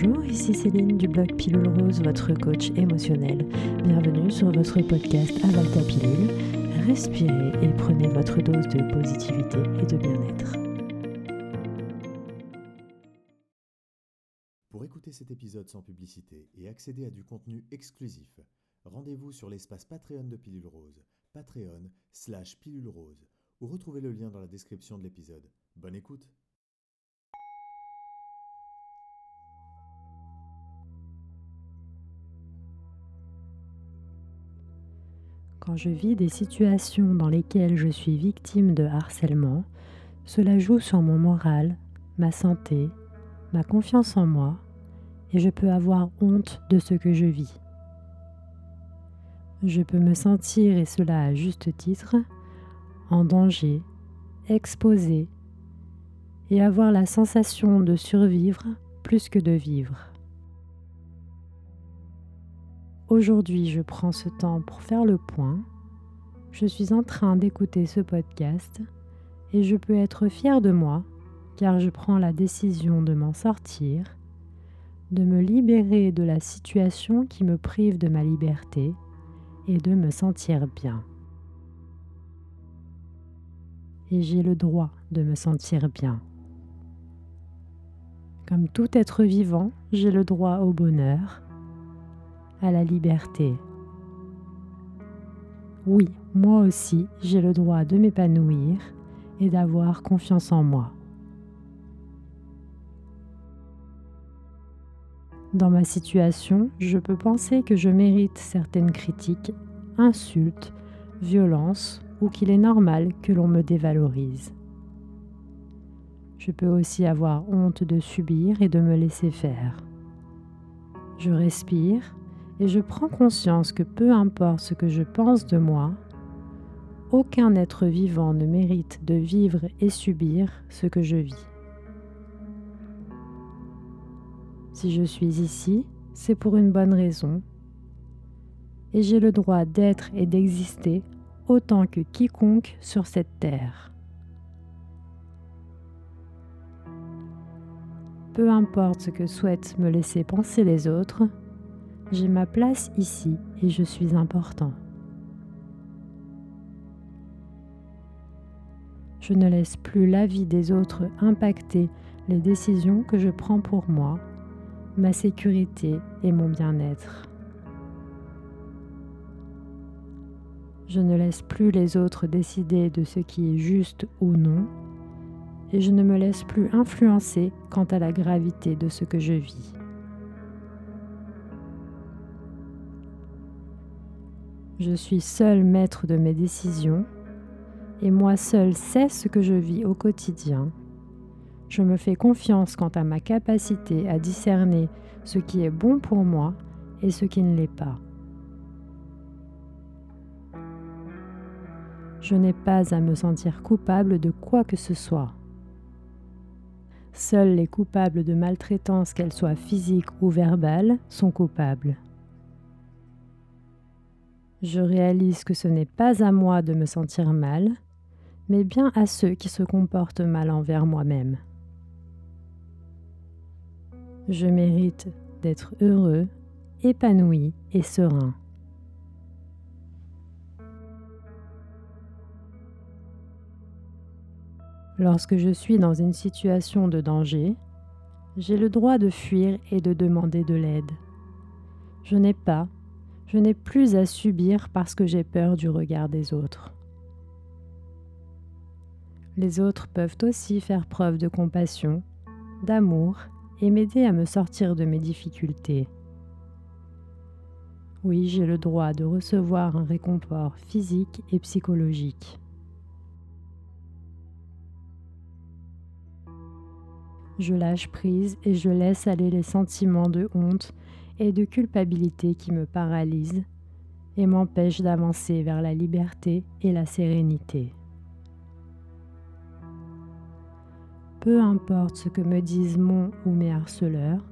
Bonjour, ici Céline du blog Pilule Rose, votre coach émotionnel. Bienvenue sur votre podcast Avalta Pilule. Respirez et prenez votre dose de positivité et de bien-être. Pour écouter cet épisode sans publicité et accéder à du contenu exclusif, rendez-vous sur l'espace Patreon de Pilule Rose, patreon slash pilule rose, ou retrouvez le lien dans la description de l'épisode. Bonne écoute Quand je vis des situations dans lesquelles je suis victime de harcèlement, cela joue sur mon moral, ma santé, ma confiance en moi, et je peux avoir honte de ce que je vis. Je peux me sentir, et cela à juste titre, en danger, exposé, et avoir la sensation de survivre plus que de vivre. Aujourd'hui, je prends ce temps pour faire le point. Je suis en train d'écouter ce podcast et je peux être fière de moi car je prends la décision de m'en sortir, de me libérer de la situation qui me prive de ma liberté et de me sentir bien. Et j'ai le droit de me sentir bien. Comme tout être vivant, j'ai le droit au bonheur à la liberté. Oui, moi aussi, j'ai le droit de m'épanouir et d'avoir confiance en moi. Dans ma situation, je peux penser que je mérite certaines critiques, insultes, violences ou qu'il est normal que l'on me dévalorise. Je peux aussi avoir honte de subir et de me laisser faire. Je respire et je prends conscience que peu importe ce que je pense de moi, aucun être vivant ne mérite de vivre et subir ce que je vis. Si je suis ici, c'est pour une bonne raison, et j'ai le droit d'être et d'exister autant que quiconque sur cette terre. Peu importe ce que souhaitent me laisser penser les autres, j'ai ma place ici et je suis important. Je ne laisse plus la vie des autres impacter les décisions que je prends pour moi, ma sécurité et mon bien-être. Je ne laisse plus les autres décider de ce qui est juste ou non, et je ne me laisse plus influencer quant à la gravité de ce que je vis. Je suis seul maître de mes décisions et moi seul sais ce que je vis au quotidien. Je me fais confiance quant à ma capacité à discerner ce qui est bon pour moi et ce qui ne l'est pas. Je n'ai pas à me sentir coupable de quoi que ce soit. Seuls les coupables de maltraitance, qu'elle soit physique ou verbale, sont coupables. Je réalise que ce n'est pas à moi de me sentir mal, mais bien à ceux qui se comportent mal envers moi-même. Je mérite d'être heureux, épanoui et serein. Lorsque je suis dans une situation de danger, j'ai le droit de fuir et de demander de l'aide. Je n'ai pas je n'ai plus à subir parce que j'ai peur du regard des autres. Les autres peuvent aussi faire preuve de compassion, d'amour et m'aider à me sortir de mes difficultés. Oui, j'ai le droit de recevoir un réconfort physique et psychologique. Je lâche prise et je laisse aller les sentiments de honte et de culpabilité qui me paralysent et m'empêchent d'avancer vers la liberté et la sérénité. Peu importe ce que me disent mon ou mes harceleurs,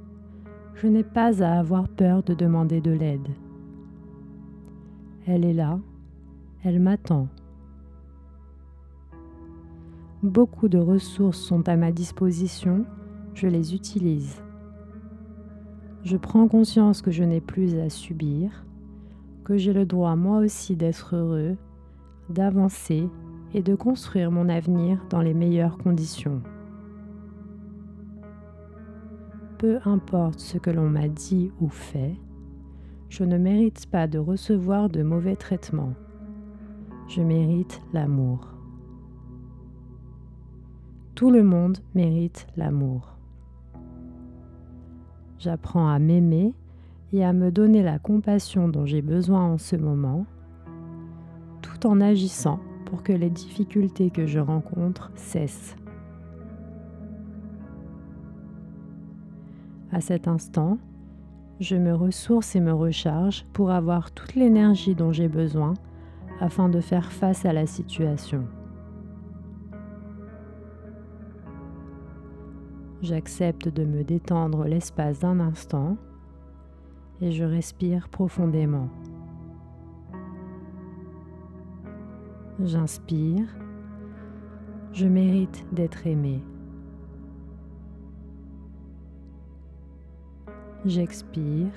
je n'ai pas à avoir peur de demander de l'aide. Elle est là, elle m'attend. Beaucoup de ressources sont à ma disposition, je les utilise. Je prends conscience que je n'ai plus à subir, que j'ai le droit moi aussi d'être heureux, d'avancer et de construire mon avenir dans les meilleures conditions. Peu importe ce que l'on m'a dit ou fait, je ne mérite pas de recevoir de mauvais traitements. Je mérite l'amour. Tout le monde mérite l'amour. J'apprends à m'aimer et à me donner la compassion dont j'ai besoin en ce moment, tout en agissant pour que les difficultés que je rencontre cessent. À cet instant, je me ressource et me recharge pour avoir toute l'énergie dont j'ai besoin afin de faire face à la situation. J'accepte de me détendre l'espace d'un instant et je respire profondément. J'inspire. Je mérite d'être aimé. J'expire,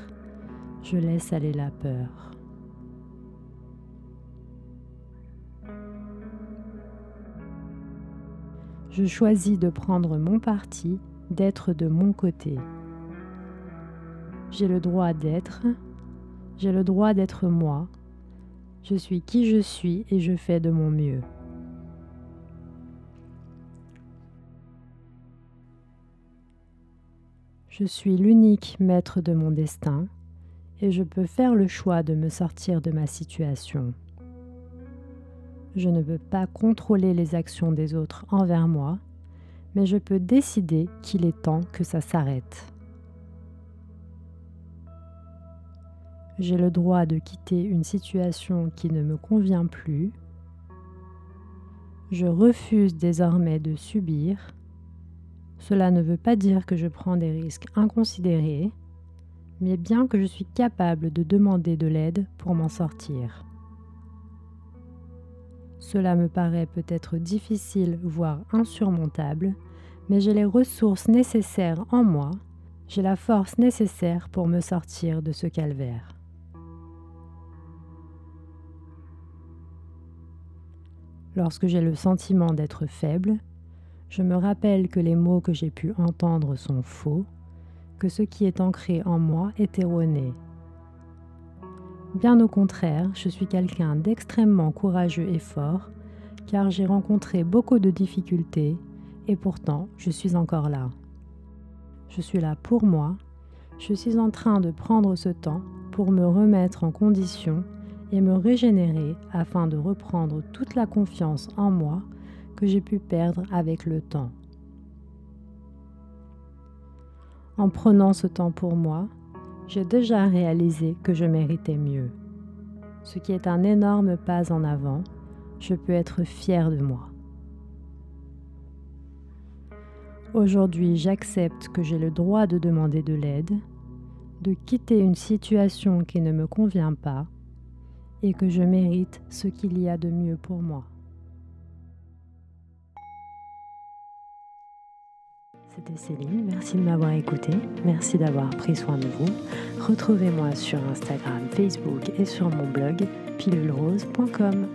je laisse aller la peur. Je choisis de prendre mon parti, d'être de mon côté. J'ai le droit d'être, j'ai le droit d'être moi. Je suis qui je suis et je fais de mon mieux. Je suis l'unique maître de mon destin et je peux faire le choix de me sortir de ma situation. Je ne peux pas contrôler les actions des autres envers moi, mais je peux décider qu'il est temps que ça s'arrête. J'ai le droit de quitter une situation qui ne me convient plus. Je refuse désormais de subir cela ne veut pas dire que je prends des risques inconsidérés, mais bien que je suis capable de demander de l'aide pour m'en sortir. Cela me paraît peut-être difficile, voire insurmontable, mais j'ai les ressources nécessaires en moi, j'ai la force nécessaire pour me sortir de ce calvaire. Lorsque j'ai le sentiment d'être faible, je me rappelle que les mots que j'ai pu entendre sont faux, que ce qui est ancré en moi est erroné. Bien au contraire, je suis quelqu'un d'extrêmement courageux et fort, car j'ai rencontré beaucoup de difficultés, et pourtant je suis encore là. Je suis là pour moi, je suis en train de prendre ce temps pour me remettre en condition et me régénérer afin de reprendre toute la confiance en moi que j'ai pu perdre avec le temps. En prenant ce temps pour moi, j'ai déjà réalisé que je méritais mieux. Ce qui est un énorme pas en avant, je peux être fier de moi. Aujourd'hui, j'accepte que j'ai le droit de demander de l'aide, de quitter une situation qui ne me convient pas et que je mérite ce qu'il y a de mieux pour moi. C'était Céline, merci de m'avoir écouté, merci d'avoir pris soin de vous. Retrouvez-moi sur Instagram, Facebook et sur mon blog pilulrose.com.